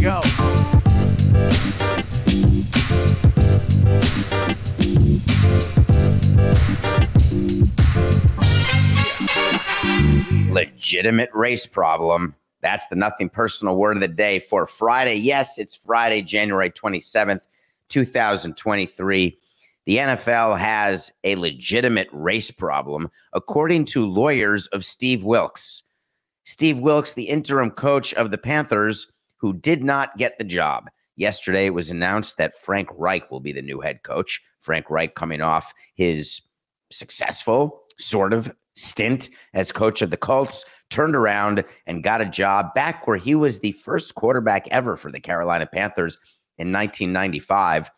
Go. legitimate race problem. That's the nothing personal word of the day for Friday. Yes, it's Friday, January 27th, 2023. The NFL has a legitimate race problem, according to lawyers of Steve Wilks. Steve Wilks, the interim coach of the Panthers, who did not get the job. Yesterday, it was announced that Frank Reich will be the new head coach. Frank Reich coming off his successful, sort of stint as coach of the Colts, turned around and got a job back where he was the first quarterback ever for the Carolina Panthers in 1995.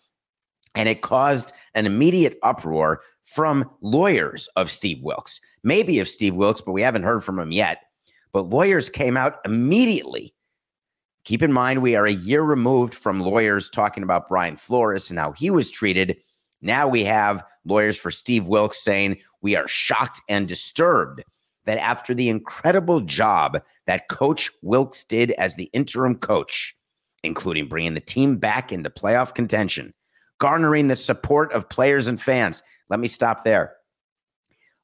And it caused an immediate uproar from lawyers of Steve Wilks, maybe of Steve Wilks, but we haven't heard from him yet. But lawyers came out immediately. Keep in mind, we are a year removed from lawyers talking about Brian Flores and how he was treated. Now we have lawyers for Steve Wilks saying we are shocked and disturbed that after the incredible job that Coach Wilks did as the interim coach, including bringing the team back into playoff contention, garnering the support of players and fans. Let me stop there.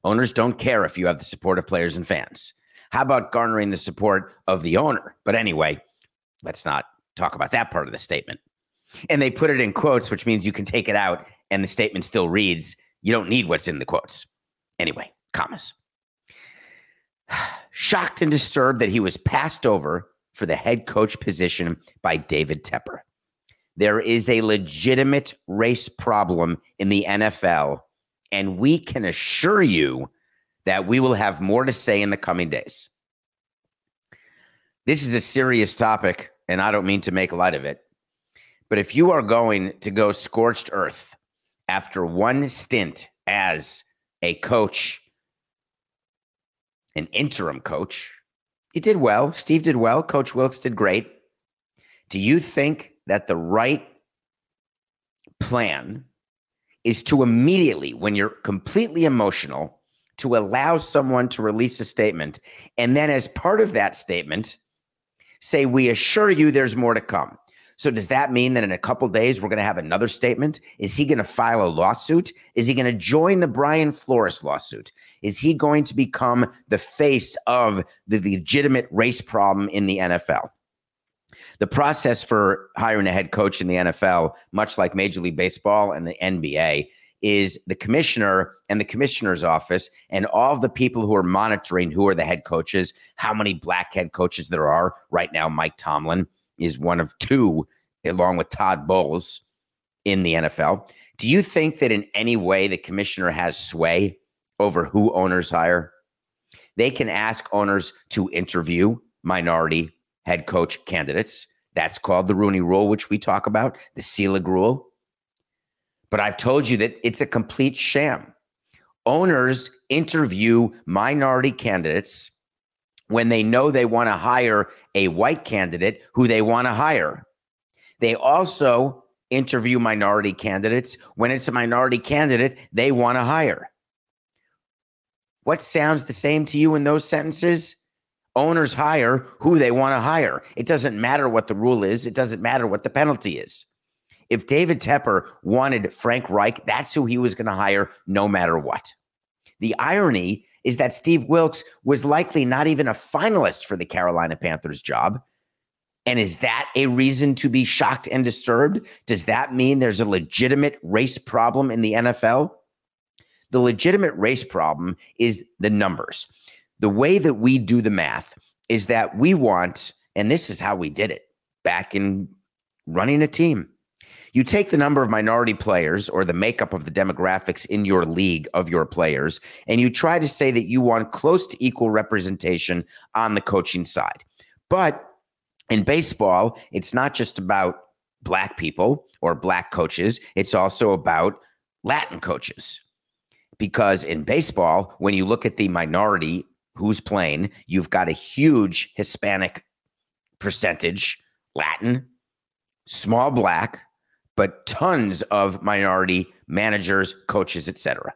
Owners don't care if you have the support of players and fans. How about garnering the support of the owner? But anyway, let's not talk about that part of the statement. And they put it in quotes, which means you can take it out and the statement still reads, you don't need what's in the quotes. Anyway, commas. Shocked and disturbed that he was passed over for the head coach position by David Tepper. There is a legitimate race problem in the NFL, and we can assure you that we will have more to say in the coming days. This is a serious topic, and I don't mean to make light of it. But if you are going to go scorched earth after one stint as a coach, an interim coach, you did well. Steve did well. Coach Wilks did great. Do you think that the right plan is to immediately, when you're completely emotional, to allow someone to release a statement and then, as part of that statement, say, We assure you there's more to come. So does that mean that in a couple days we're going to have another statement? Is he going to file a lawsuit? Is he going to join the Brian Flores lawsuit? Is he going to become the face of the legitimate race problem in the NFL? The process for hiring a head coach in the NFL, much like Major League Baseball and the NBA, is the commissioner and the commissioner's office and all of the people who are monitoring who are the head coaches, how many black head coaches there are. Right now, Mike Tomlin is one of two, along with Todd Bowles in the NFL. Do you think that in any way the commissioner has sway over who owners hire? They can ask owners to interview minority head coach candidates. That's called the Rooney Rule, which we talk about, the Selig Rule. But I've told you that it's a complete sham. Owners interview minority candidates when they know they want to hire a white candidate who they want to hire. They also interview minority candidates when it's a minority candidate they want to hire. What sounds the same to you in those sentences? Owners hire who they want to hire. It doesn't matter what the rule is, it doesn't matter what the penalty is. If David Tepper wanted Frank Reich, that's who he was going to hire no matter what. The irony is that Steve Wilks was likely not even a finalist for the Carolina Panthers job. And is that a reason to be shocked and disturbed? Does that mean there's a legitimate race problem in the NFL? The legitimate race problem is the numbers. The way that we do the math is that we want, and this is how we did it back in running a team. You take the number of minority players or the makeup of the demographics in your league of your players, and you try to say that you want close to equal representation on the coaching side. But in baseball, it's not just about black people or black coaches, it's also about Latin coaches. Because in baseball, when you look at the minority who's playing, you've got a huge Hispanic percentage, Latin, small black, but tons of minority managers, coaches, etc.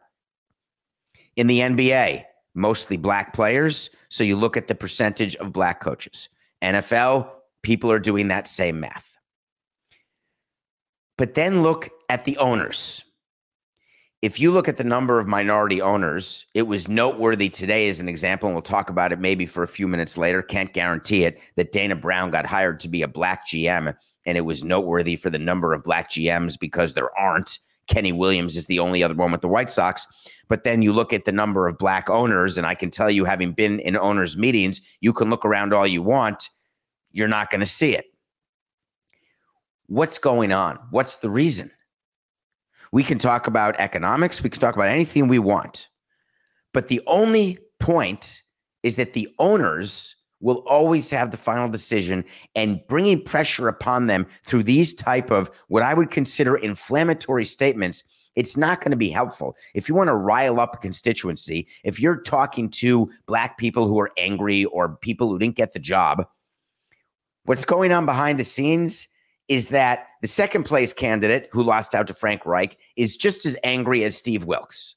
In the NBA, mostly black players, so you look at the percentage of black coaches. NFL, people are doing that same math. But then look at the owners. If you look at the number of minority owners, it was noteworthy today as an example, and we'll talk about it maybe for a few minutes later. Can't guarantee it that Dana Brown got hired to be a black GM, and it was noteworthy for the number of black GMs because there aren't. Kenny Williams is the only other one with the White Sox. But then you look at the number of black owners, and I can tell you, having been in owners' meetings, you can look around all you want. You're not going to see it. What's going on? What's the reason? We can talk about economics, we can talk about anything we want. But the only point is that the owners will always have the final decision and bringing pressure upon them through these type of what I would consider inflammatory statements it's not going to be helpful. If you want to rile up a constituency, if you're talking to black people who are angry or people who didn't get the job, what's going on behind the scenes is that the second place candidate who lost out to Frank Reich is just as angry as Steve Wilks.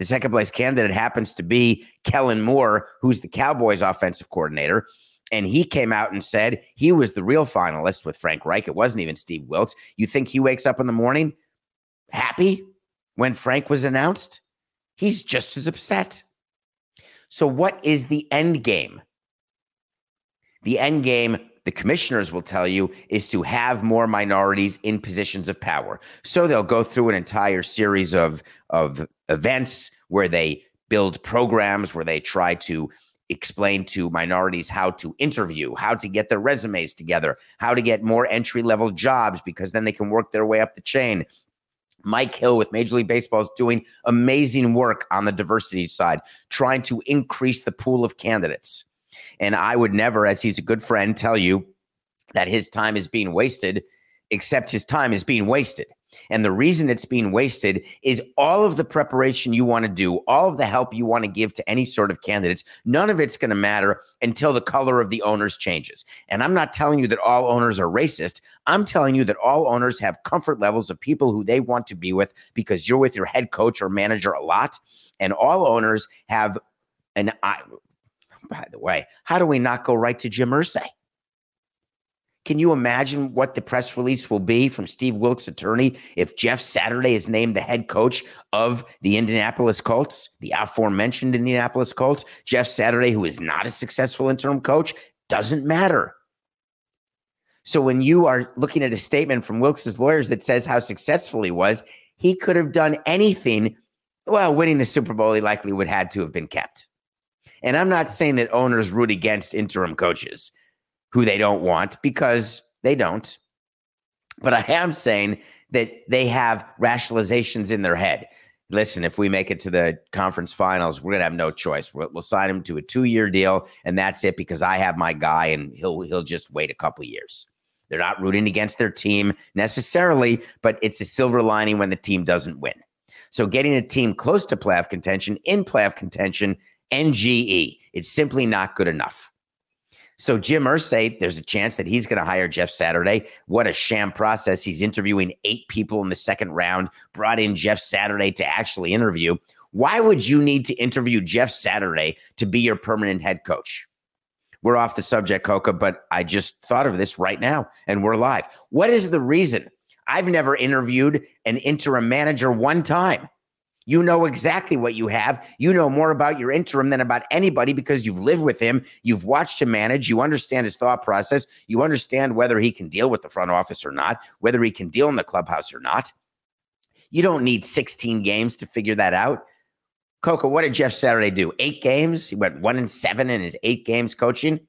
The second place candidate happens to be Kellen Moore, who's the Cowboys offensive coordinator. And he came out and said he was the real finalist with Frank Reich. It wasn't even Steve Wilks. You think he wakes up in the morning happy when Frank was announced? He's just as upset. So, what is the end game? The end game the commissioners will tell you is to have more minorities in positions of power. So they'll go through an entire series of, of events where they build programs, where they try to explain to minorities how to interview, how to get their resumes together, how to get more entry level jobs because then they can work their way up the chain. Mike Hill with Major League Baseball is doing amazing work on the diversity side, trying to increase the pool of candidates. And I would never, as he's a good friend, tell you that his time is being wasted, except his time is being wasted. And the reason it's being wasted is all of the preparation you want to do, all of the help you want to give to any sort of candidates, none of it's going to matter until the color of the owners changes. And I'm not telling you that all owners are racist. I'm telling you that all owners have comfort levels of people who they want to be with because you're with your head coach or manager a lot. And all owners have an by the way, how do we not go right to Jim Irsay? Can you imagine what the press release will be from Steve Wilks' attorney if Jeff Saturday is named the head coach of the Indianapolis Colts, the aforementioned Indianapolis Colts? Jeff Saturday, who is not a successful interim coach, doesn't matter. So when you are looking at a statement from Wilks' lawyers that says how successful he was, he could have done anything. Well, winning the Super Bowl, he likely would have had to have been kept. And I'm not saying that owners root against interim coaches who they don't want because they don't. But I am saying that they have rationalizations in their head. Listen, if we make it to the conference finals, we're gonna have no choice. We'll, we'll sign him to a two-year deal, and that's it because I have my guy, and he'll he'll just wait a couple years. They're not rooting against their team necessarily, but it's a silver lining when the team doesn't win. So getting a team close to playoff contention in playoff contention NGE. It's simply not good enough. So Jim Irsay, there's a chance that he's going to hire Jeff Saturday. What a sham process. He's interviewing eight people in the second round, brought in Jeff Saturday to actually interview. Why would you need to interview Jeff Saturday to be your permanent head coach? We're off the subject, Coca, but I just thought of this right now and we're live. What is the reason? I've never interviewed an interim manager one time. You know exactly what you have. You know more about your interim than about anybody because you've lived with him. You've watched him manage. You understand his thought process. You understand whether he can deal with the front office or not, whether he can deal in the clubhouse or not. You don't need 16 games to figure that out. Coco, what did Jeff Saturday do? Eight games. He went one and seven in his eight games coaching.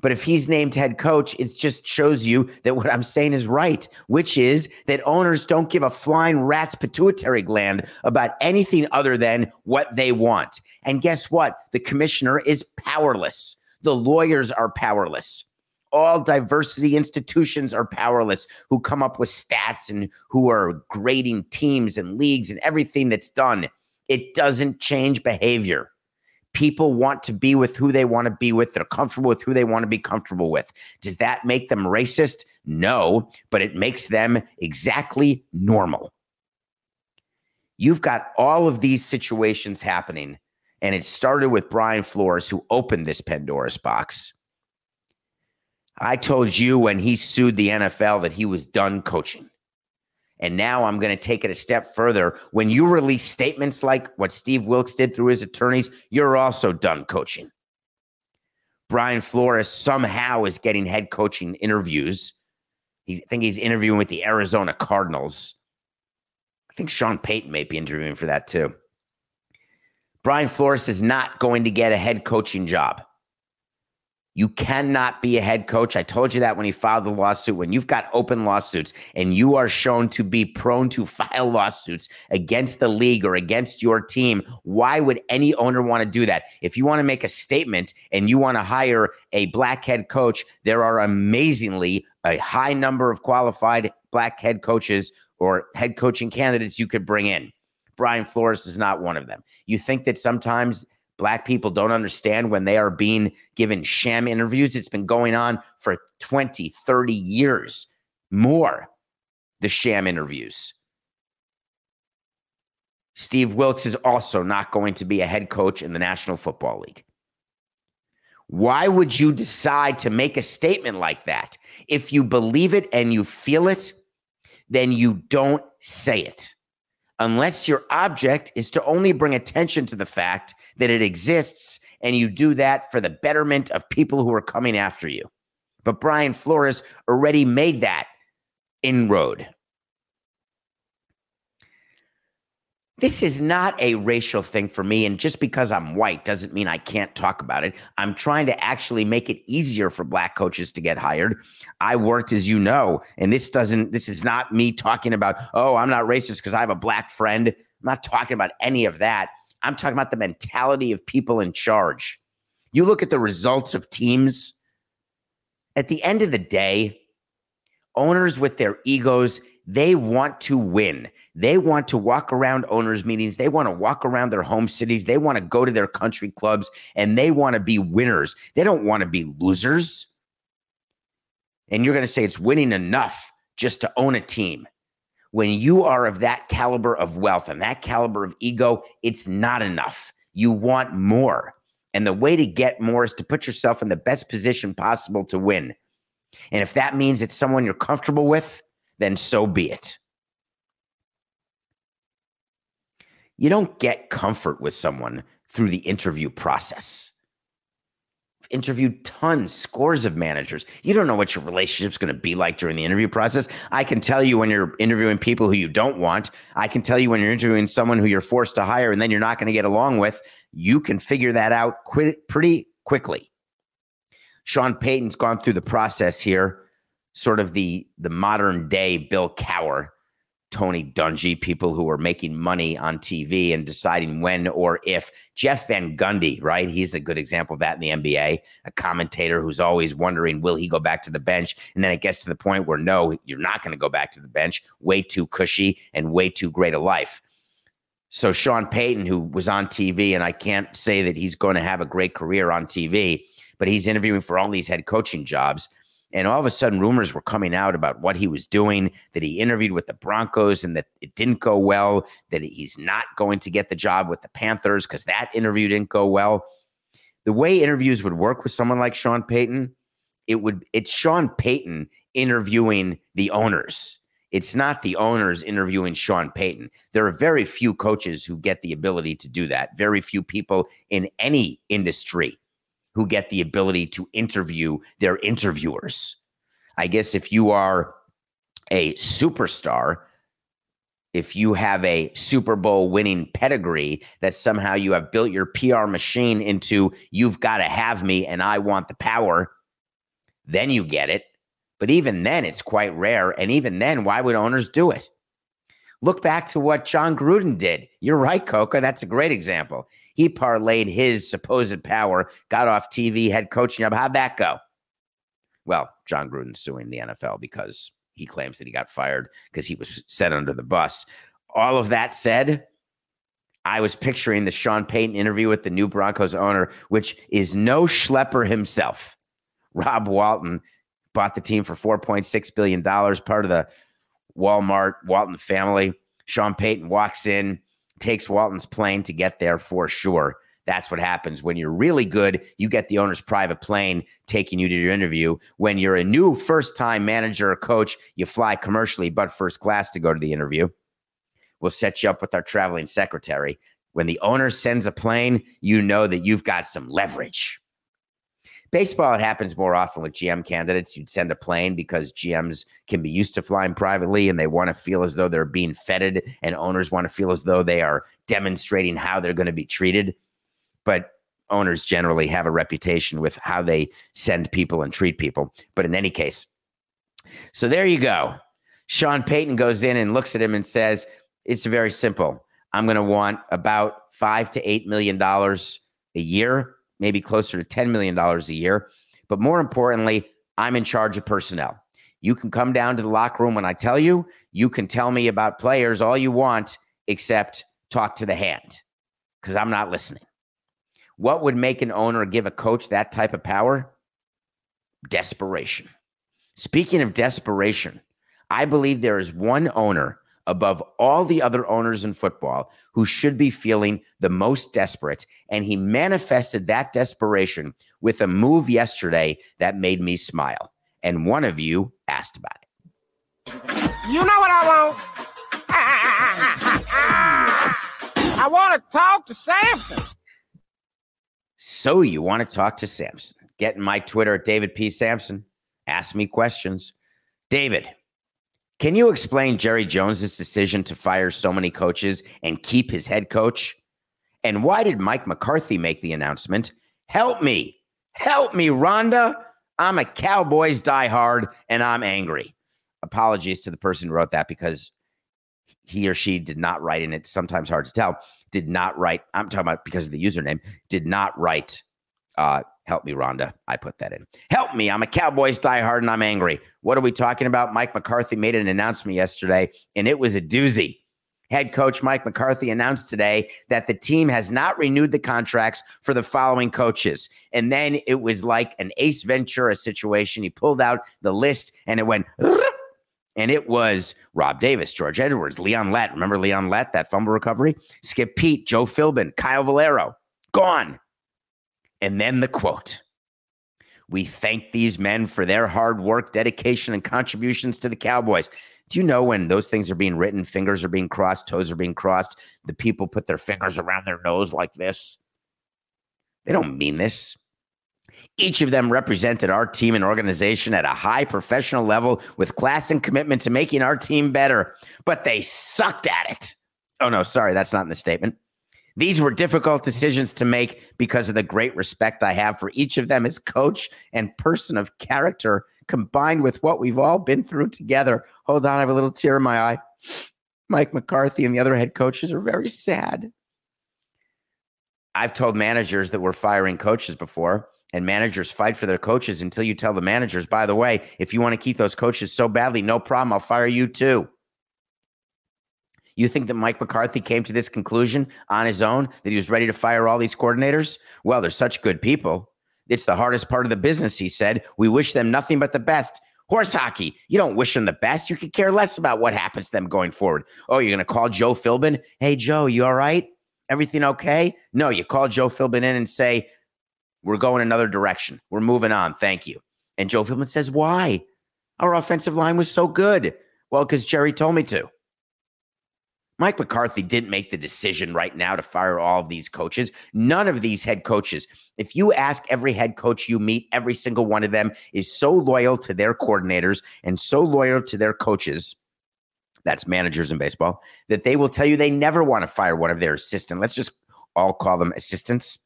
But if he's named head coach, it just shows you that what I'm saying is right, which is that owners don't give a flying rat's pituitary gland about anything other than what they want. And guess what? The commissioner is powerless. The lawyers are powerless. All diversity institutions are powerless who come up with stats and who are grading teams and leagues and everything that's done. It doesn't change behavior. People want to be with who they want to be with. They're comfortable with who they want to be comfortable with. Does that make them racist? No, but it makes them exactly normal. You've got all of these situations happening, and it started with Brian Flores, who opened this Pandora's box. I told you when he sued the NFL that he was done coaching. And now I'm going to take it a step further. When you release statements like what Steve Wilks did through his attorneys, you're also done coaching. Brian Flores somehow is getting head coaching interviews. He, I think he's interviewing with the Arizona Cardinals. I think Sean Payton may be interviewing for that too. Brian Flores is not going to get a head coaching job. You cannot be a head coach. I told you that when he filed the lawsuit. When you've got open lawsuits and you are shown to be prone to file lawsuits against the league or against your team, why would any owner want to do that? If you want to make a statement and you want to hire a black head coach, there are amazingly a high number of qualified black head coaches or head coaching candidates you could bring in. Brian Flores is not one of them. You think that sometimes black people don't understand when they are being given sham interviews. It's been going on for 20, 30 years more, the sham interviews. Steve Wilks is also not going to be a head coach in the National Football League. Why would you decide to make a statement like that? If you believe it and you feel it, then you don't say it unless your object is to only bring attention to the fact that it exists and you do that for the betterment of people who are coming after you. But Brian Flores already made that inroad. This is not a racial thing for me. And just because I'm white doesn't mean I can't talk about it. I'm trying to actually make it easier for black coaches to get hired. I worked, as you know, and this doesn't, this is not me talking about, oh, I'm not racist because I have a black friend. I'm not talking about any of that. I'm talking about the mentality of people in charge. You look at the results of teams. At the end of the day, owners with their egos they want to win. They want to walk around owners' meetings. They want to walk around their home cities. They want to go to their country clubs and they want to be winners. They don't want to be losers. And you're going to say it's winning enough just to own a team. When you are of that caliber of wealth and that caliber of ego, it's not enough. You want more. And the way to get more is to put yourself in the best position possible to win. And if that means it's someone you're comfortable with, then so be it. You don't get comfort with someone through the interview process. Interviewed tons, scores of managers. You don't know what your relationship's going to be like during the interview process. I can tell you when you're interviewing people who you don't want. I can tell you when you're interviewing someone who you're forced to hire and then you're not going to get along with. You can figure that out quit pretty quickly. Sean Payton's gone through the process here sort of the the modern day Bill Cowher, Tony Dungy, people who are making money on TV and deciding when or if Jeff Van Gundy, right? He's a good example of that in the NBA, a commentator who's always wondering, will he go back to the bench? And then it gets to the point where no, you're not going to go back to the bench. Way too cushy and way too great a life. So Sean Payton, who was on TV, and I can't say that he's going to have a great career on TV, but he's interviewing for all these head coaching jobs. And all of a sudden, rumors were coming out about what he was doing, that he interviewed with the Broncos and that it didn't go well, that he's not going to get the job with the Panthers because that interview didn't go well. The way interviews would work with someone like Sean Payton, it would it's Sean Payton interviewing the owners. It's not the owners interviewing Sean Payton. There are very few coaches who get the ability to do that. Very few people in any industry who get the ability to interview their interviewers. I guess if you are a superstar, if you have a Super Bowl winning pedigree, that somehow you have built your PR machine into you've got to have me and I want the power, then you get it. But even then, it's quite rare. And even then, why would owners do it? Look back to what Jon Gruden did. You're right, Coca. That's a great example. He parlayed his supposed power, got off TV, head coaching job. How'd that go? Well, Jon Gruden suing the NFL because he claims that he got fired because he was set under the bus. All of that said, I was picturing the Sean Payton interview with the new Broncos owner, which is no schlepper himself. Rob Walton bought the team for $4.6 billion, part of the Walmart Walton family. Sean Payton walks in, takes Walton's plane to get there for sure. That's what happens when you're really good. You get the owner's private plane taking you to your interview. When you're a new first time manager or coach, you fly commercially, but first class to go to the interview. We'll set you up with our traveling secretary. When the owner sends a plane, you know that you've got some leverage. Baseball, it happens more often with GM candidates. You'd send a plane because GMs can be used to flying privately and they want to feel as though they're being feted, and owners want to feel as though they are demonstrating how they're going to be treated. But owners generally have a reputation with how they send people and treat people. But in any case, so there you go. Sean Payton goes in and looks at him and says, It's very simple. I'm going to want about five to eight million dollars a year maybe closer to $10 million a year. But more importantly, I'm in charge of personnel. You can come down to the locker room when I tell you. You can tell me about players all you want, except talk to the hand because I'm not listening. What would make an owner give a coach that type of power? Desperation. Speaking of desperation, I believe there is one owner above all the other owners in football who should be feeling the most desperate. And he manifested that desperation with a move yesterday that made me smile. And one of you asked about it. You know what I want? I want to talk to Samson. So you want to talk to Samson? Get in my Twitter at David P. Samson. Ask me questions. David, can you explain Jerry Jones's decision to fire so many coaches and keep his head coach? And why did Mike McCarthy make the announcement? Help me. Help me, Rhonda. I'm a Cowboys diehard and I'm angry. Apologies to the person who wrote that because he or she did not write and it's Sometimes hard to tell. Did not write. I'm talking about because of the username. Did not write uh, Help me, Rhonda. I put that in. Help me. I'm a Cowboys diehard and I'm angry. What are we talking about? Mike McCarthy made an announcement yesterday, and it was a doozy. Head coach Mike McCarthy announced today that the team has not renewed the contracts for the following coaches. And then it was like an Ace Ventura situation. He pulled out the list and it went, and it was Rob Davis, George Edwards, Leon Lett. Remember Leon Lett, that fumble recovery? Skip Peete, Joe Philbin, Kyle Valero. Gone. And then the quote We thank these men for their hard work, dedication, and contributions to the Cowboys. Do you know when those things are being written, fingers are being crossed, toes are being crossed, the people put their fingers around their nose like this? They don't mean this. Each of them represented our team and organization at a high professional level with class and commitment to making our team better, but they sucked at it. Oh, no, sorry, that's not in the statement. These were difficult decisions to make because of the great respect I have for each of them as coach and person of character, combined with what we've all been through together. Hold on, I have a little tear in my eye. Mike McCarthy and the other head coaches are very sad. I've told managers that we're firing coaches before, and managers fight for their coaches until you tell the managers, by the way, if you want to keep those coaches so badly, no problem, I'll fire you too. You think that Mike McCarthy came to this conclusion on his own that he was ready to fire all these coordinators? Well, they're such good people. It's the hardest part of the business, he said. We wish them nothing but the best. Horse hockey, you don't wish them the best. You could care less about what happens to them going forward. Oh, you're going to call Joe Philbin? Hey, Joe, you all right? Everything okay? No, you call Joe Philbin in and say, We're going another direction. We're moving on. Thank you. And Joe Philbin says, Why? Our offensive line was so good. Well, because Jerry told me to. Mike McCarthy didn't make the decision right now to fire all of these coaches. None of these head coaches, if you ask every head coach you meet, every single one of them is so loyal to their coordinators and so loyal to their coaches. That's managers in baseball, that they will tell you they never want to fire one of their assistants. Let's just all call them assistants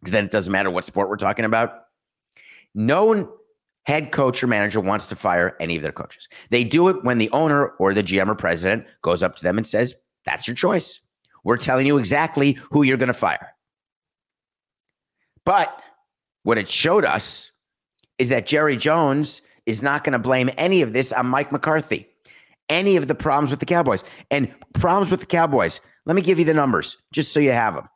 because then it doesn't matter what sport we're talking about. No head coach or manager wants to fire any of their coaches. They do it when the owner or the GM or president goes up to them and says, That's your choice. We're telling you exactly who you're going to fire. But what it showed us is that Jerry Jones is not going to blame any of this on Mike McCarthy, any of the problems with the Cowboys. And problems with the Cowboys, let me give you the numbers just so you have them.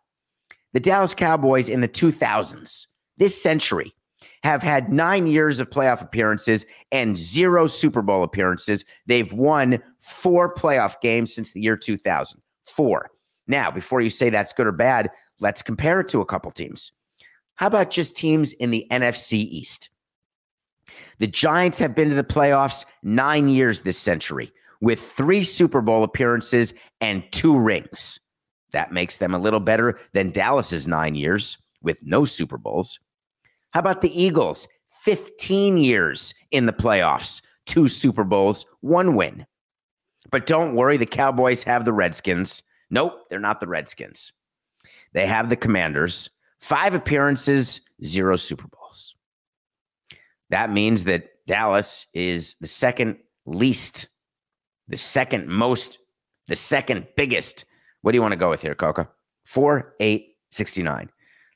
The Dallas Cowboys in the 2000s, this century, have had nine years of playoff appearances and zero Super Bowl appearances. They've won four playoff games since the year 2000. Four. Now, before you say that's good or bad, let's compare it to a couple teams. How about just teams in the NFC East? The Giants have been to the playoffs nine years this century with three Super Bowl appearances and two rings. That makes them a little better than Dallas's nine years with no Super Bowls. How about the Eagles? 15 years in the playoffs, two Super Bowls, one win. But don't worry, the Cowboys have the Redskins. Nope, they're not the Redskins. They have the Commanders, five appearances, zero Super Bowls. That means that Dallas is the second least, the second most, the second biggest. What do you want to go with here, Coca? 4, 8, 69.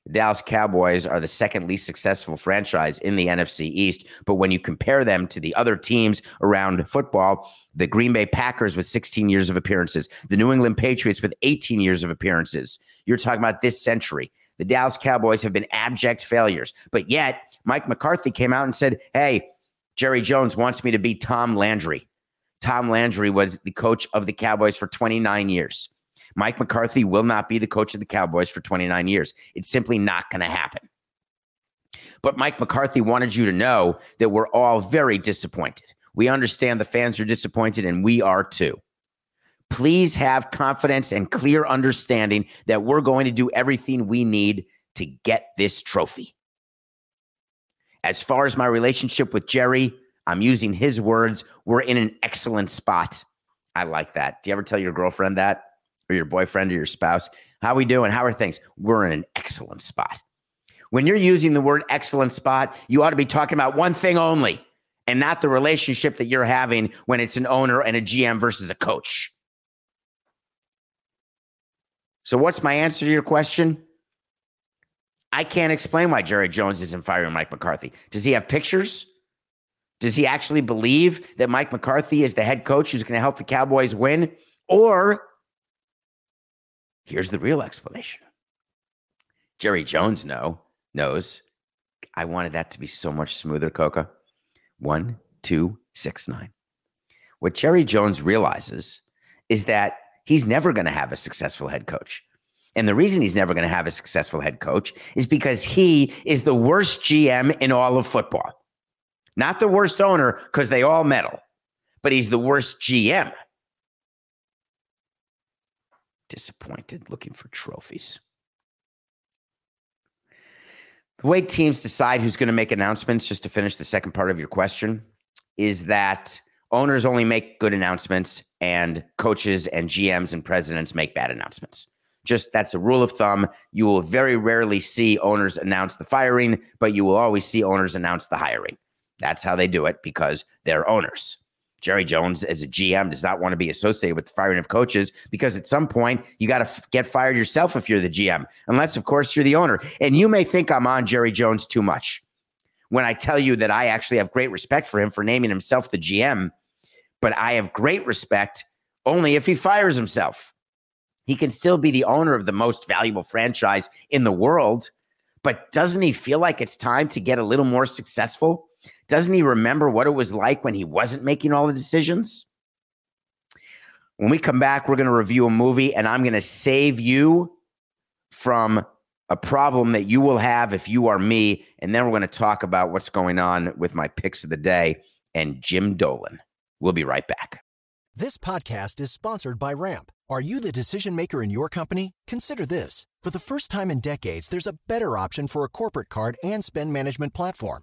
The Dallas Cowboys are the second least successful franchise in the NFC East. But when you compare them to the other teams around football, the Green Bay Packers with 16 years of appearances, the New England Patriots with 18 years of appearances, you're talking about this century. The Dallas Cowboys have been abject failures. But yet, Mike McCarthy came out and said, Hey, Jerry Jones wants me to be Tom Landry. Tom Landry was the coach of the Cowboys for 29 years. Mike McCarthy will not be the coach of the Cowboys for 29 years. It's simply not going to happen. But Mike McCarthy wanted you to know that we're all very disappointed. We understand the fans are disappointed, and we are too. Please have confidence and clear understanding that we're going to do everything we need to get this trophy. As far as my relationship with Jerry, I'm using his words. We're in an excellent spot. I like that. Do you ever tell your girlfriend that? Or your boyfriend or your spouse. How we doing? How are things? We're in an excellent spot. When you're using the word excellent spot, you ought to be talking about one thing only and not the relationship that you're having when it's an owner and a GM versus a coach. So, what's my answer to your question? I can't explain why Jerry Jones isn't firing Mike McCarthy. Does he have pictures? Does he actually believe that Mike McCarthy is the head coach who's going to help the Cowboys win? Or Here's the real explanation. Jerry Jones know knows. I wanted that to be so much smoother, Coca. One, two, six, nine. What Jerry Jones realizes is that he's never going to have a successful head coach. And the reason he's never going to have a successful head coach is because he is the worst GM in all of football. Not the worst owner because they all meddle, but he's the worst GM disappointed looking for trophies. The way teams decide who's going to make announcements, just to finish the second part of your question, is that owners only make good announcements and coaches and GMs and presidents make bad announcements. Just that's a rule of thumb. You will very rarely see owners announce the firing, but you will always see owners announce the hiring. That's how they do it because they're owners. Jerry Jones, as a GM, does not want to be associated with the firing of coaches because at some point you got to f- get fired yourself if you're the GM, unless, of course, you're the owner. And you may think I'm on Jerry Jones too much when I tell you that I actually have great respect for him for naming himself the GM, but I have great respect only if he fires himself. He can still be the owner of the most valuable franchise in the world, but doesn't he feel like it's time to get a little more successful? Doesn't he remember what it was like when he wasn't making all the decisions? When we come back, we're going to review a movie, and I'm going to save you from a problem that you will have if you are me. And then we're going to talk about what's going on with my picks of the day and Jim Dolan. We'll be right back. This podcast is sponsored by Ramp. Are you the decision maker in your company? Consider this. For the first time in decades, there's a better option for a corporate card and spend management platform.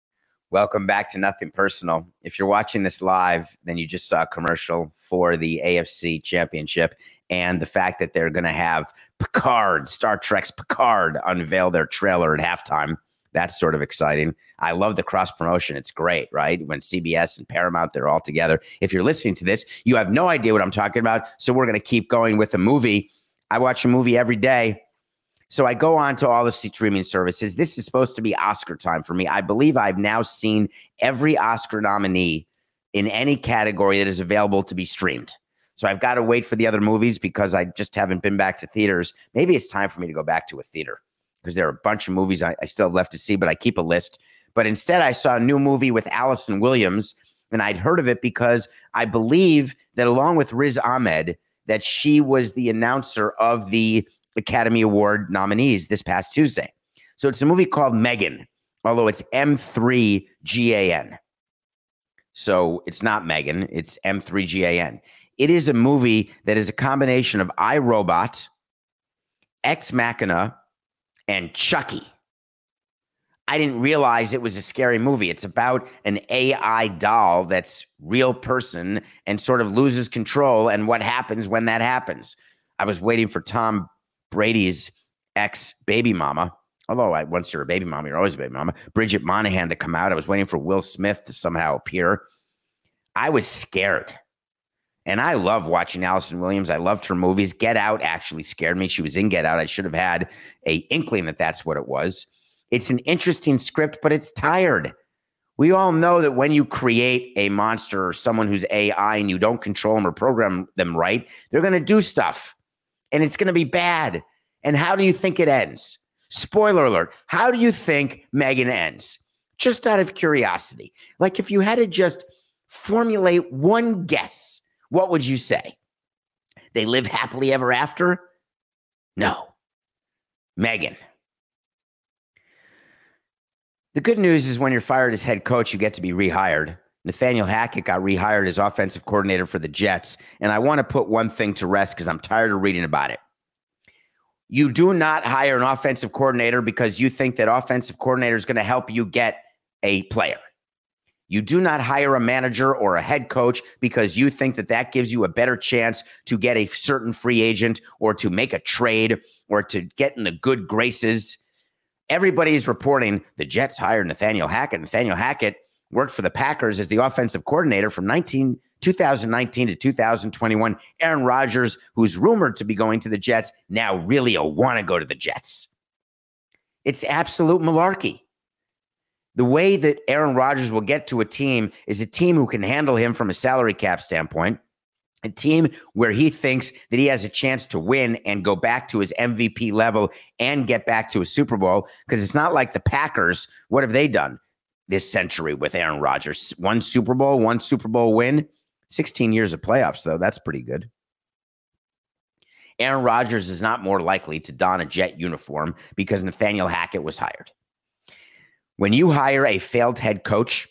Welcome back to Nothing Personal. If you're watching this live, then you just saw a commercial for the AFC Championship and the fact that they're going to have Picard, Star Trek's Picard, unveil their trailer at halftime. That's sort of exciting. I love the cross promotion. It's great, right? When CBS and Paramount, they're all together. If you're listening to this, you have no idea what I'm talking about. So we're going to keep going with the movie. I watch a movie every day. So I go on to all the streaming services. This is supposed to be Oscar time for me. I believe I've now seen every Oscar nominee in any category that is available to be streamed. So I've got to wait for the other movies because I just haven't been back to theaters. Maybe it's time for me to go back to a theater because there are a bunch of movies I, I, still have left to see, but I keep a list. But instead, I saw a new movie with Allison Williams, and I'd heard of it because I believe that along with Riz Ahmed, that she was the announcer of the Academy Award nominees this past Tuesday. So it's a movie called Megan, although it's M3GAN. So it's not Megan, it's M3GAN. It is a movie that is a combination of iRobot, Ex Machina, and Chucky. I didn't realize it was a scary movie. It's about an AI doll that's real person and sort of loses control and what happens when that happens. I was waiting for Tom Brady's ex baby mama. Although I, once you're a baby mama, you're always a baby mama. Bridget Moynahan to come out. I was waiting for Will Smith to somehow appear. I was scared. And I love watching Allison Williams. I loved her movies. Get Out actually scared me. She was in Get Out. I should have had a inkling that that's what it was. It's an interesting script, but it's tired. We all know that when you create a monster or someone who's AI and you don't control them or program them right, they're going to do stuff and it's going to be bad. And how do you think it ends? Spoiler alert. How do you think Megan ends? Just out of curiosity. Like if you had to just formulate one guess, what would you say? They live happily ever after? No. Megan. The good news is when you're fired as head coach, you get to be rehired. Nathaniel Hackett got rehired as offensive coordinator for the Jets. And I want to put one thing to rest because I'm tired of reading about it. You do not hire an offensive coordinator because you think that offensive coordinator is going to help you get a player. You do not hire a manager or a head coach because you think that that gives you a better chance to get a certain free agent or to make a trade or to get in the good graces. Everybody's reporting the Jets hired Nathaniel Hackett. Nathaniel Hackett worked for the Packers as the offensive coordinator from 19, 2019 to 2021. Aaron Rodgers, who's rumored to be going to the Jets, now really want to go to the Jets. It's absolute malarkey. The way that Aaron Rodgers will get to a team is a team who can handle him from a salary cap standpoint, a team where he thinks that he has a chance to win and go back to his MVP level and get back to a Super Bowl. Because it's not like the Packers. What have they done? This century with Aaron Rodgers. One Super Bowl, one Super Bowl win, 16 years of playoffs, though. That's pretty good. Aaron Rodgers is not more likely to don a jet uniform because Nathaniel Hackett was hired. When you hire a failed head coach,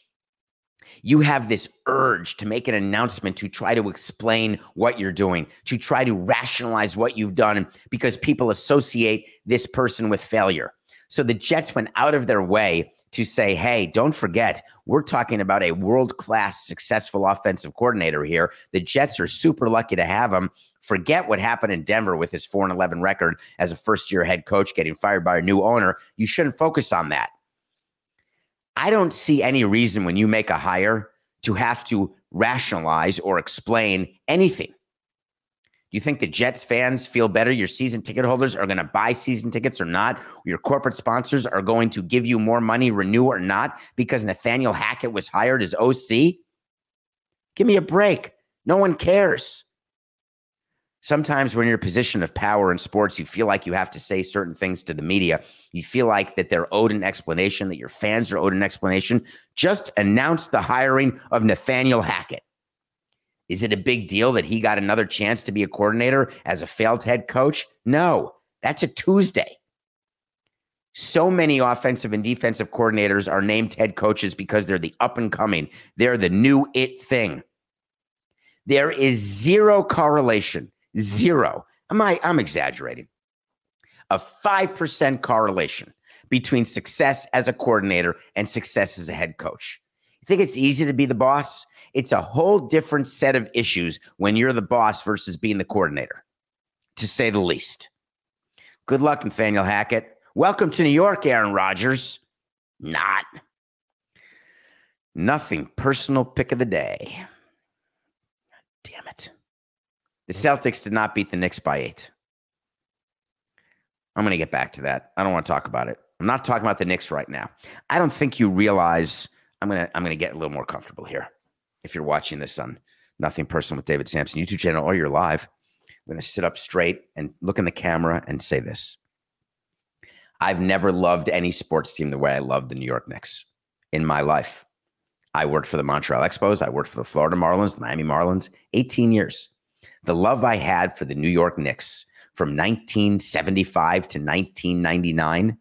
you have this urge to make an announcement to try to explain what you're doing, to try to rationalize what you've done because people associate this person with failure. So the Jets went out of their way to say, hey, don't forget, we're talking about a world class, successful offensive coordinator here. The Jets are super lucky to have him. Forget what happened in Denver with his 4 and 11 record as a first year head coach getting fired by a new owner. You shouldn't focus on that. I don't see any reason when you make a hire to have to rationalize or explain anything. Do you think the Jets fans feel better? Your season ticket holders are going to buy season tickets or not? Your corporate sponsors are going to give you more money, renew or not, because Nathaniel Hackett was hired as OC? Give me a break. No one cares. Sometimes when you're in a position of power in sports, you feel like you have to say certain things to the media. You feel like that they're owed an explanation, that your fans are owed an explanation. Just announce the hiring of Nathaniel Hackett. Is it a big deal that he got another chance to be a coordinator as a failed head coach? No, that's a Tuesday. So many offensive and defensive coordinators are named head coaches because they're the up and coming, they're the new it thing. There is zero correlation Zero. Am I, I'm exaggerating. A 5% correlation between success as a coordinator and success as a head coach. You think it's easy to be the boss? It's a whole different set of issues when you're the boss versus being the coordinator, to say the least. Good luck, Nathaniel Hackett. Welcome to New York, Aaron Rodgers. Not. Nothing personal pick of the day. Damn it. The Celtics did not beat the Knicks by eight. I'm going to get back to that. I don't want to talk about it. I'm not talking about the Knicks right now. I don't think you realize I'm to I'm to get a little more comfortable here. If you're watching this on Nothing Personal with David Samson YouTube channel or you're live, I'm to sit up straight and look in the camera and say this. I've never loved any sports team the way I love the New York Knicks in my life. I worked for the Montreal Expos. I worked for the Florida Marlins, the Miami Marlins, 18 years. The love I had for the New York Knicks from 1975 to 1999,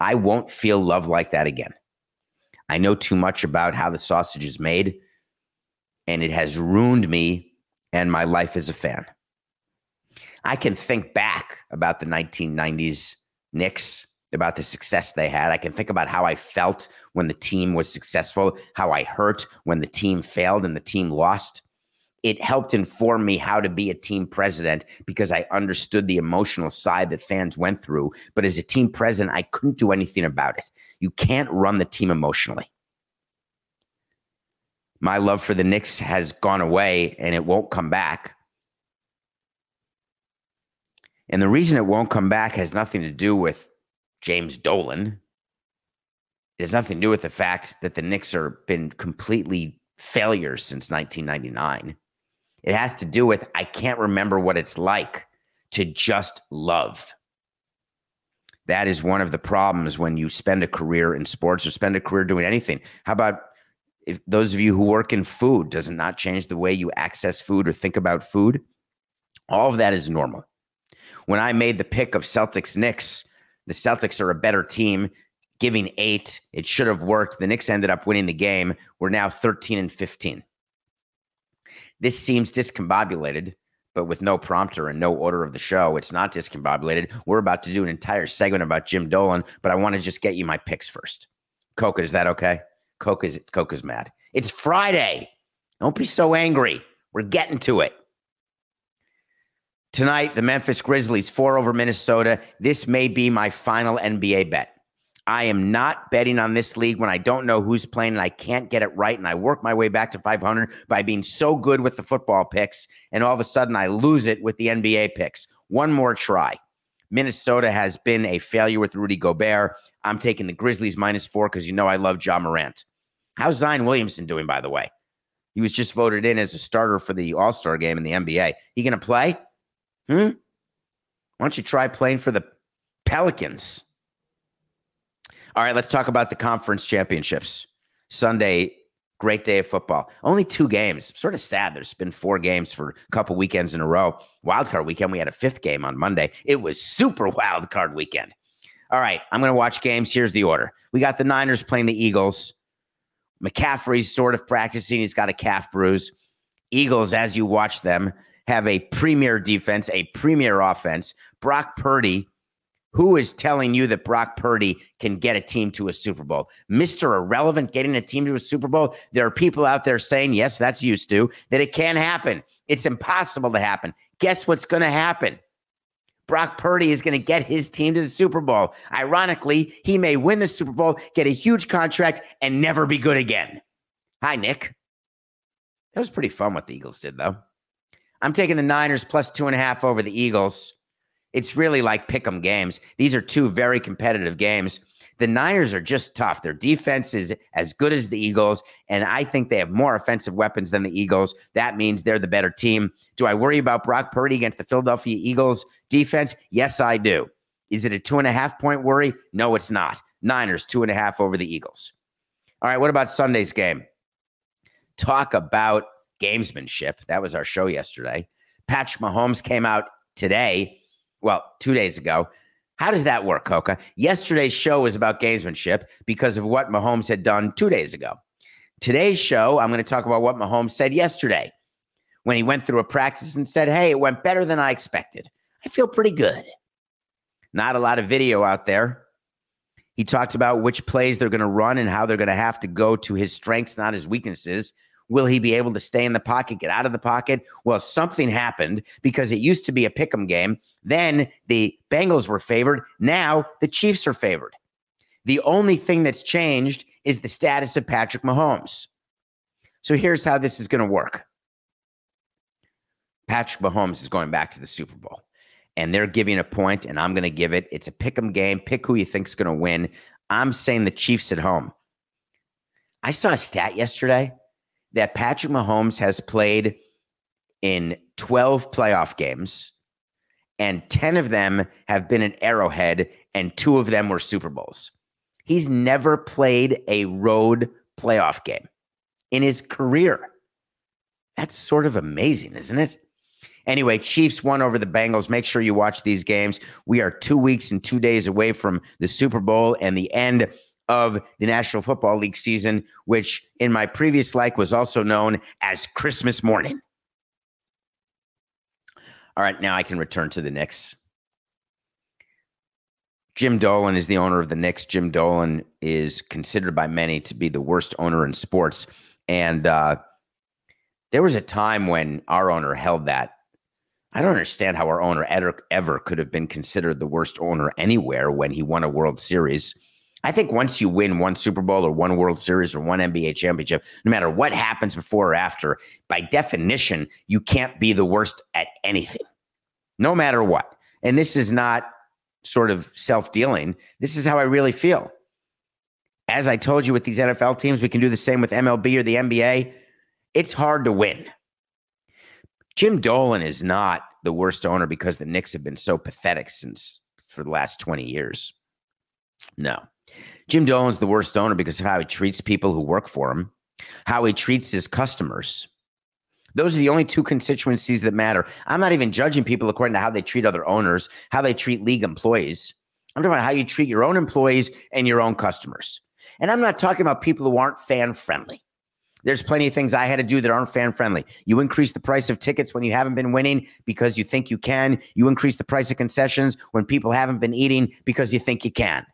I won't feel love like that again. I know too much about how the sausage is made, and it has ruined me and my life as a fan. I can think back about the 1990s Knicks, about the success they had. I can think about how I felt when the team was successful, how I hurt when the team failed and the team lost it helped inform me how to be a team president because I understood the emotional side that fans went through. But as a team president, I couldn't do anything about it. You can't run the team emotionally. My love for the Knicks has gone away and it won't come back. And the reason it won't come back has nothing to do with James Dolan. It has nothing to do with the fact that the Knicks are been completely failures since 1999. It has to do with I can't remember what it's like to just love. That is one of the problems when you spend a career in sports or spend a career doing anything. How about if those of you who work in food, does it not change the way you access food or think about food? All of that is normal. When I made the pick of Celtics Knicks, the Celtics are a better team, giving eight. It should have worked. The Knicks ended up winning the game. We're now 13 and 15. This seems discombobulated, but with no prompter and no order of the show, it's not discombobulated. We're about to do an entire segment about Jim Dolan, but I want to just get you my picks first. Coca, is that okay? Coca's Coca's mad. It's Friday. Don't be so angry. We're getting to it. Tonight, the Memphis Grizzlies, four over Minnesota. This may be my final NBA bet. I am not betting on this league when I don't know who's playing and I can't get it right. And I work my way back to 500 by being so good with the football picks. And all of a sudden, I lose it with the NBA picks. One more try. Minnesota has been a failure with Rudy Gobert. I'm taking the Grizzlies minus four because you know I love Ja Morant. How's Zion Williamson doing, by the way? He was just voted in as a starter for the All Star game in the NBA. He going to play? Hmm? Why don't you try playing for the Pelicans? All right, let's talk about the conference championships. Sunday, great day of football. Only two games. Sort of sad. There's been four games for a couple weekends in a row. Wild card weekend, we had a fifth game on Monday. It was super wild card weekend. All right, I'm going to watch games. Here's the order. We got the Niners playing the Eagles. McCaffrey's sort of practicing. He's got a calf bruise. Eagles, as you watch them, have a premier defense, a premier offense. Brock Purdy who is telling you that Brock Purdy can get a team to a Super Bowl? Mr. Irrelevant getting a team to a Super Bowl. There are people out there saying, yes, that's used to, that it can't happen. It's impossible to happen. Guess what's going to happen? Brock Purdy is going to get his team to the Super Bowl. Ironically, he may win the Super Bowl, get a huge contract, and never be good again. Hi, Nick. That was pretty fun what the Eagles did, though. I'm taking the Niners plus two and a half over the Eagles. It's really like pick 'em games. These are two very competitive games. The Niners are just tough. Their defense is as good as the Eagles, and I think they have more offensive weapons than the Eagles. That means they're the better team. Do I worry about Brock Purdy against the Philadelphia Eagles defense? Yes, I do. Is it a two and a half point worry? No, it's not. Niners, two and a half over the Eagles. All right, what about Sunday's game? Talk about gamesmanship. That was our show yesterday. Patch Mahomes came out today, well, two days ago, how does that work, Coca? Yesterday's show was about gamesmanship because of what Mahomes had done two days ago. Today's show, I'm going to talk about what Mahomes said yesterday when he went through a practice and said, Hey, it went better than I expected. I feel pretty good. Not a lot of video out there. He talks about which plays they're going to run and how they're going to have to go to his strengths, not his weaknesses. Will he be able to stay in the pocket, get out of the pocket? Well, something happened because it used to be a pick 'em game. Then the Bengals were favored. Now the Chiefs are favored. The only thing that's changed is the status of Patrick Mahomes. So here's how this is going to work Patrick Mahomes is going back to the Super Bowl, and they're giving a point, and I'm going to give it. It's a pick 'em game. Pick who you think's going to win. I'm saying the Chiefs at home. I saw a stat yesterday that Patrick Mahomes has played in 12 playoff games, and 10 of them have been at Arrowhead, and two of them were Super Bowls. He's never played a road playoff game in his career. That's sort of amazing, isn't it? Anyway, Chiefs won over the Bengals. Make sure you watch these games. We are two weeks and two days away from the Super Bowl and the end of the National Football League season, which in my previous life was also known as Christmas morning. All right, now I can return to the Knicks. Jim Dolan is the owner of the Knicks. Jim Dolan is considered by many to be the worst owner in sports. And uh, there was a time when our owner held that. I don't understand how our owner ever, ever could have been considered the worst owner anywhere when he won a World Series. I think once you win one Super Bowl or one World Series or one NBA championship, no matter what happens before or after, by definition, you can't be the worst at anything, no matter what. And this is not sort of self dealing. This is how I really feel. As I told you with these NFL teams, we can do the same with MLB or the NBA. It's hard to win. Jim Dolan is not the worst owner because the Knicks have been so pathetic since for the last 20 years. No. Jim Dolan's the worst owner because of how he treats people who work for him, how he treats his customers. Those are the only two constituencies that matter. I'm not even judging people according to how they treat other owners, how they treat league employees. I'm talking about how you treat your own employees and your own customers. And I'm not talking about people who aren't fan friendly. There's plenty of things I had to do that aren't fan friendly. You increase the price of tickets when you haven't been winning because you think you can. You increase the price of concessions when people haven't been eating because you think you can.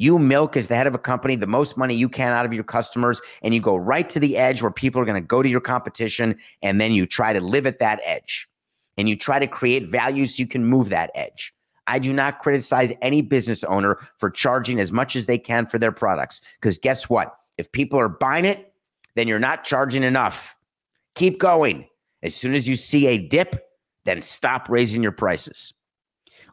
You milk as the head of a company the most money you can out of your customers, and you go right to the edge where people are going to go to your competition, and then you try to live at that edge. And you try to create value so you can move that edge. I do not criticize any business owner for charging as much as they can for their products. Because guess what? If people are buying it, then you're not charging enough. Keep going. As soon as you see a dip, then stop raising your prices.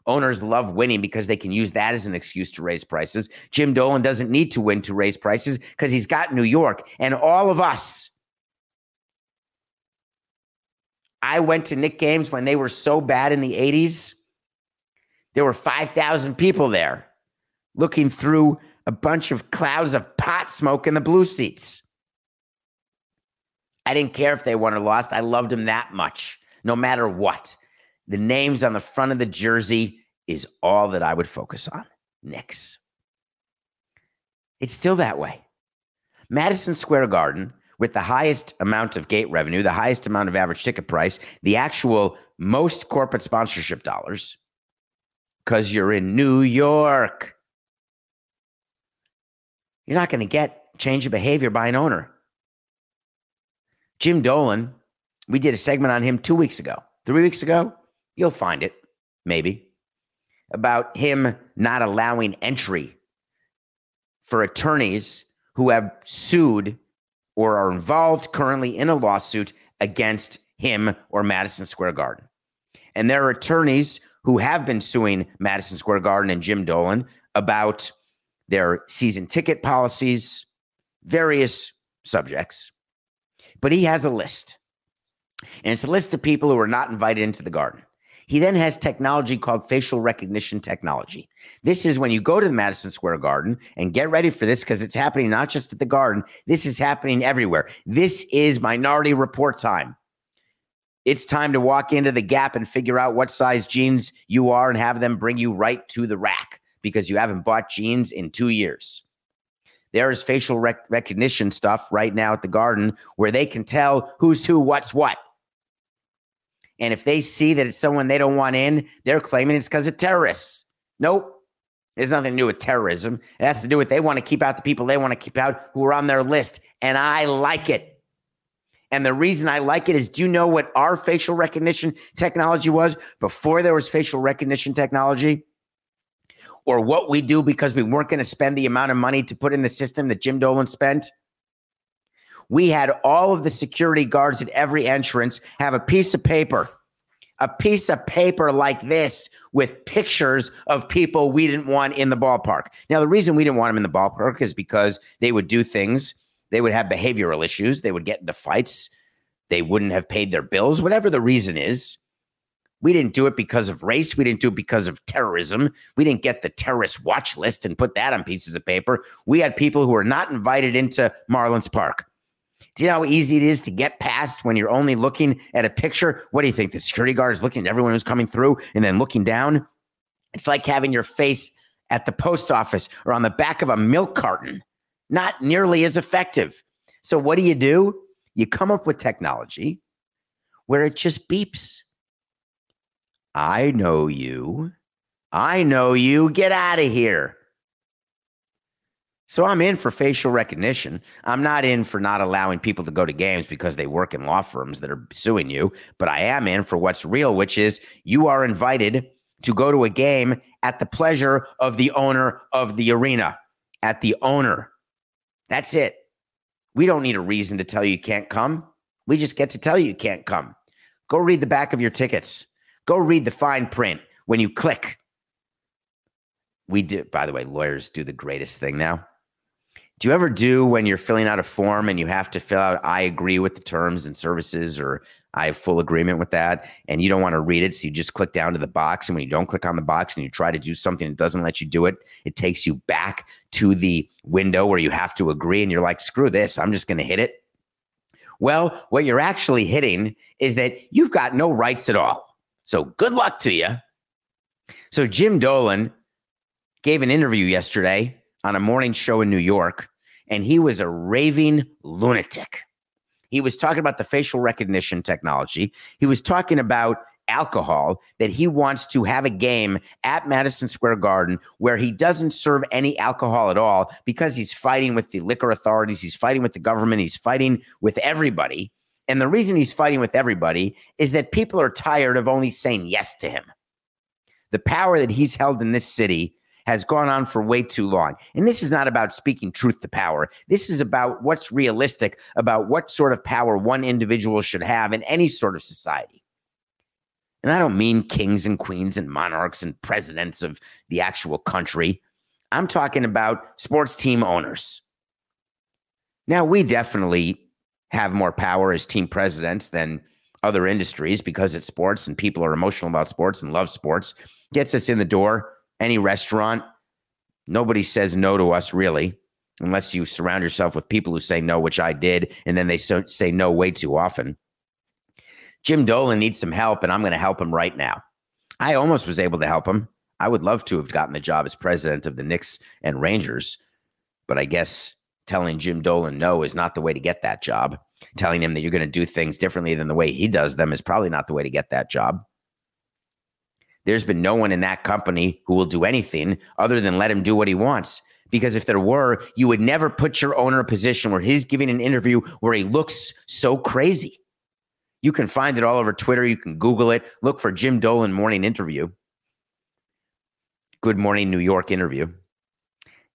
Owners love winning because they can use that as an excuse to raise prices. Jim Dolan doesn't need to win to raise prices because he's got New York and all of us. I went to Knick games when they were so bad in the 80s. There were 5,000 people there looking through a bunch of clouds of pot smoke in the blue seats. I didn't care if they won or lost. I loved them that much, no matter what. The names on the front of the jersey is all that I would focus on. Knicks. It's still that way. Madison Square Garden, with the highest amount of gate revenue, the highest amount of average ticket price, the actual most corporate sponsorship dollars, because you're in New York. You're not going to get change of behavior by an owner. Jim Dolan, we did a segment on him two weeks ago, three weeks ago. You'll find it, maybe, about him not allowing entry for attorneys who have sued or are involved currently in a lawsuit against him or Madison Square Garden. And there are attorneys who have been suing Madison Square Garden and Jim Dolan about their season ticket policies, various subjects. But he has a list. And it's a list of people who are not invited into the garden. He then has technology called facial recognition technology. This is when you go to the Madison Square Garden and get ready for this because it's happening not just at the garden, this is happening everywhere. This is minority report time. It's time to walk into the gap and figure out what size jeans you are and have them bring you right to the rack because you haven't bought jeans in two years. There is facial rec- recognition stuff right now at the garden where they can tell who's who, what's what. And if they see that it's someone they don't want in, they're claiming it's because of terrorists. Nope. Has nothing to do with terrorism. It has to do with they want to keep out the people they want to keep out who are on their list. And I like it. And the reason I like it is do you know what our facial recognition technology was before there was facial recognition technology? Or what we do because we weren't going to spend the amount of money to put in the system that Jim Dolan spent? We had all of the security guards at every entrance have a piece of paper, a piece of paper like this with pictures of people we didn't want in the ballpark. Now, the reason we didn't want them in the ballpark is because they would do things, they would have behavioral issues, they would get into fights, they wouldn't have paid their bills, whatever the reason is. We didn't do it because of race. We didn't do it because of terrorism. We didn't get the terrorist watch list and put that on pieces of paper. We had people who were not invited into Marlins Park. Do you know how easy it is to get past when you're only looking at a picture? What do you think? The security guard is looking at everyone who's coming through and then looking down? It's like having your face at the post office or on the back of a milk carton. Not nearly as effective. So, what do you do? You come up with technology where it just beeps. I know you. I know you. Get out of here. So I'm in for facial recognition. I'm not in for not allowing people to go to games because they work in law firms that are suing you, but I am in for what's real, which is you are invited to go to a game at the pleasure of the owner of the arena, at the owner. That's it. We don't need a reason to tell you you can't come. We just get to tell you you can't come. Go read the back of your tickets. Go read the fine print when you click. We do, by the way, lawyers do the greatest thing now do you ever do when you're filling out a form and you have to fill out I agree with the terms and services or I have full agreement with that and you don't want to read it so you just click down to the box and when you don't click on the box and you try to do something that doesn't let you do it it takes you back to the window where you have to agree and you're like screw this I'm just going to hit it. Well, what you're actually hitting is that you've got no rights at all. So good luck to you. So Jim Dolan gave an interview yesterday on a morning show in New York, and he was a raving lunatic. He was talking about the facial recognition technology. He was talking about alcohol that he wants to have a game at Madison Square Garden where he doesn't serve any alcohol at all because he's fighting with the liquor authorities, he's fighting with the government, he's fighting with everybody. And the reason he's fighting with everybody is that people are tired of only saying yes to him. The power that he's held in this city has gone on for way too long. And this is not about speaking truth to power. This is about what's realistic about what sort of power one individual should have in any sort of society. And I don't mean kings and queens and monarchs and presidents of the actual country. I'm talking about sports team owners. Now, we definitely have more power as team presidents than other industries because it's sports and people are emotional about sports and love sports. Gets us in the door any restaurant, nobody says no to us really, unless you surround yourself with people who say no, which I did, and then they so, say no way too often. Jim Dolan needs some help, and I'm going to help him right now. I almost was able to help him. I would love to have gotten the job as president of the Knicks and Rangers, but I guess telling Jim Dolan no is not the way to get that job. Telling him that you're going to do things differently than the way he does them is probably not the way to get that job. There's been no one in that company who will do anything other than let him do what he wants. Because if there were, you would never put your owner in a position where he's giving an interview where he looks so crazy. You can find it all over Twitter. You can Google it. Look for Jim Dolan morning interview. Good morning, New York interview.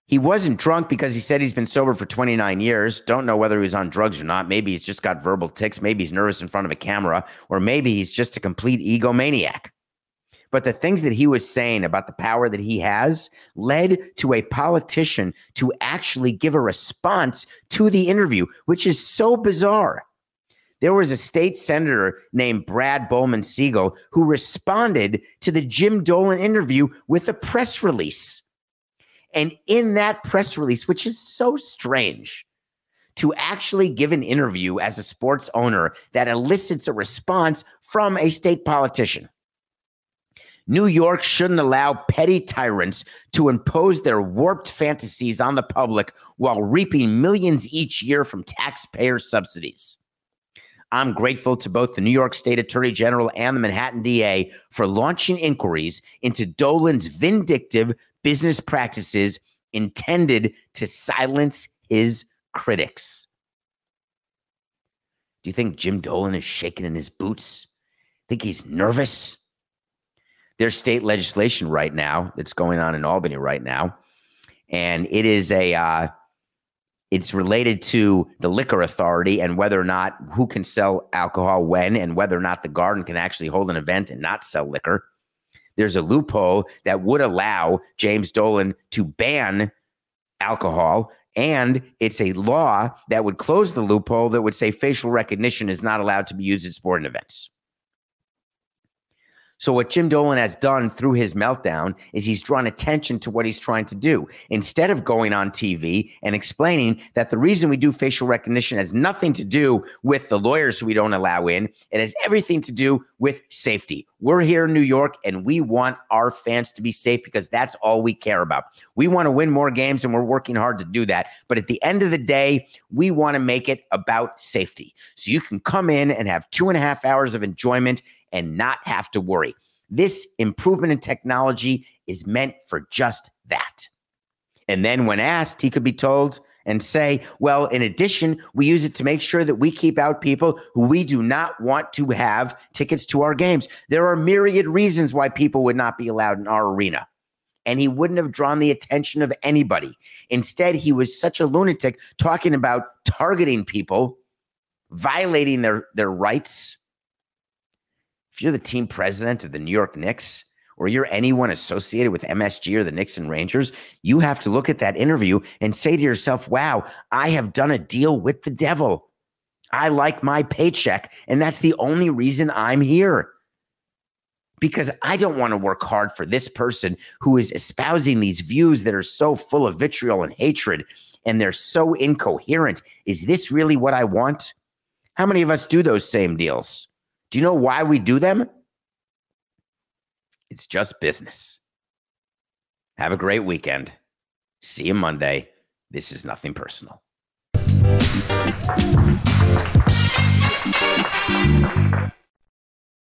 He wasn't drunk because he said he's been sober for 29 years. Don't know whether he was on drugs or not. Maybe he's just got verbal tics. Maybe he's nervous in front of a camera, or maybe he's just a complete egomaniac. But the things that he was saying about the power that he has led to a politician to actually give a response to the interview, which is so bizarre. There was a state senator named Brad Hoylman-Sigal who responded to the Jim Dolan interview with a press release. And in that press release, which is so strange, to actually give an interview as a sports owner that elicits a response from a state politician. New York shouldn't allow petty tyrants to impose their warped fantasies on the public while reaping millions each year from taxpayer subsidies. I'm grateful to both the New York State Attorney General and the Manhattan DA for launching inquiries into Dolan's vindictive business practices intended to silence his critics. Do you think Jim Dolan is shaking in his boots? Think he's nervous? There's state legislation right now that's going on in Albany right now, and it is a uh, it's related to the liquor authority and whether or not who can sell alcohol when and whether or not the garden can actually hold an event and not sell liquor. There's a loophole that would allow James Dolan to ban alcohol and it's a law that would close the loophole that would say facial recognition is not allowed to be used at sporting events. So, what Jim Dolan has done through his meltdown is he's drawn attention to what he's trying to do. Instead of going on TV and explaining that the reason we do facial recognition has nothing to do with the lawyers we don't allow in, it has everything to do with safety. We're here in New York and we want our fans to be safe because that's all we care about. We want to win more games and we're working hard to do that. But at the end of the day, we want to make it about safety. So you can come in and have two and a half hours of enjoyment and not have to worry. This improvement in technology is meant for just that. And then, when asked, he could be told and say, Well, in addition, we use it to make sure that we keep out people who we do not want to have tickets to our games. There are myriad reasons why people would not be allowed in our arena. And he wouldn't have drawn the attention of anybody. Instead, he was such a lunatic talking about targeting people, violating their, their rights if you're the team president of the New York Knicks or you're anyone associated with MSG or the Knicks and Rangers, you have to look at that interview and say to yourself, wow, I have done a deal with the devil. I like my paycheck, and that's the only reason I'm here. Because I don't want to work hard for this person who is espousing these views that are so full of vitriol and hatred and they're so incoherent. Is this really what I want? How many of us do those same deals? Do you know why we do them? It's just business. Have a great weekend. See you Monday. This is nothing personal.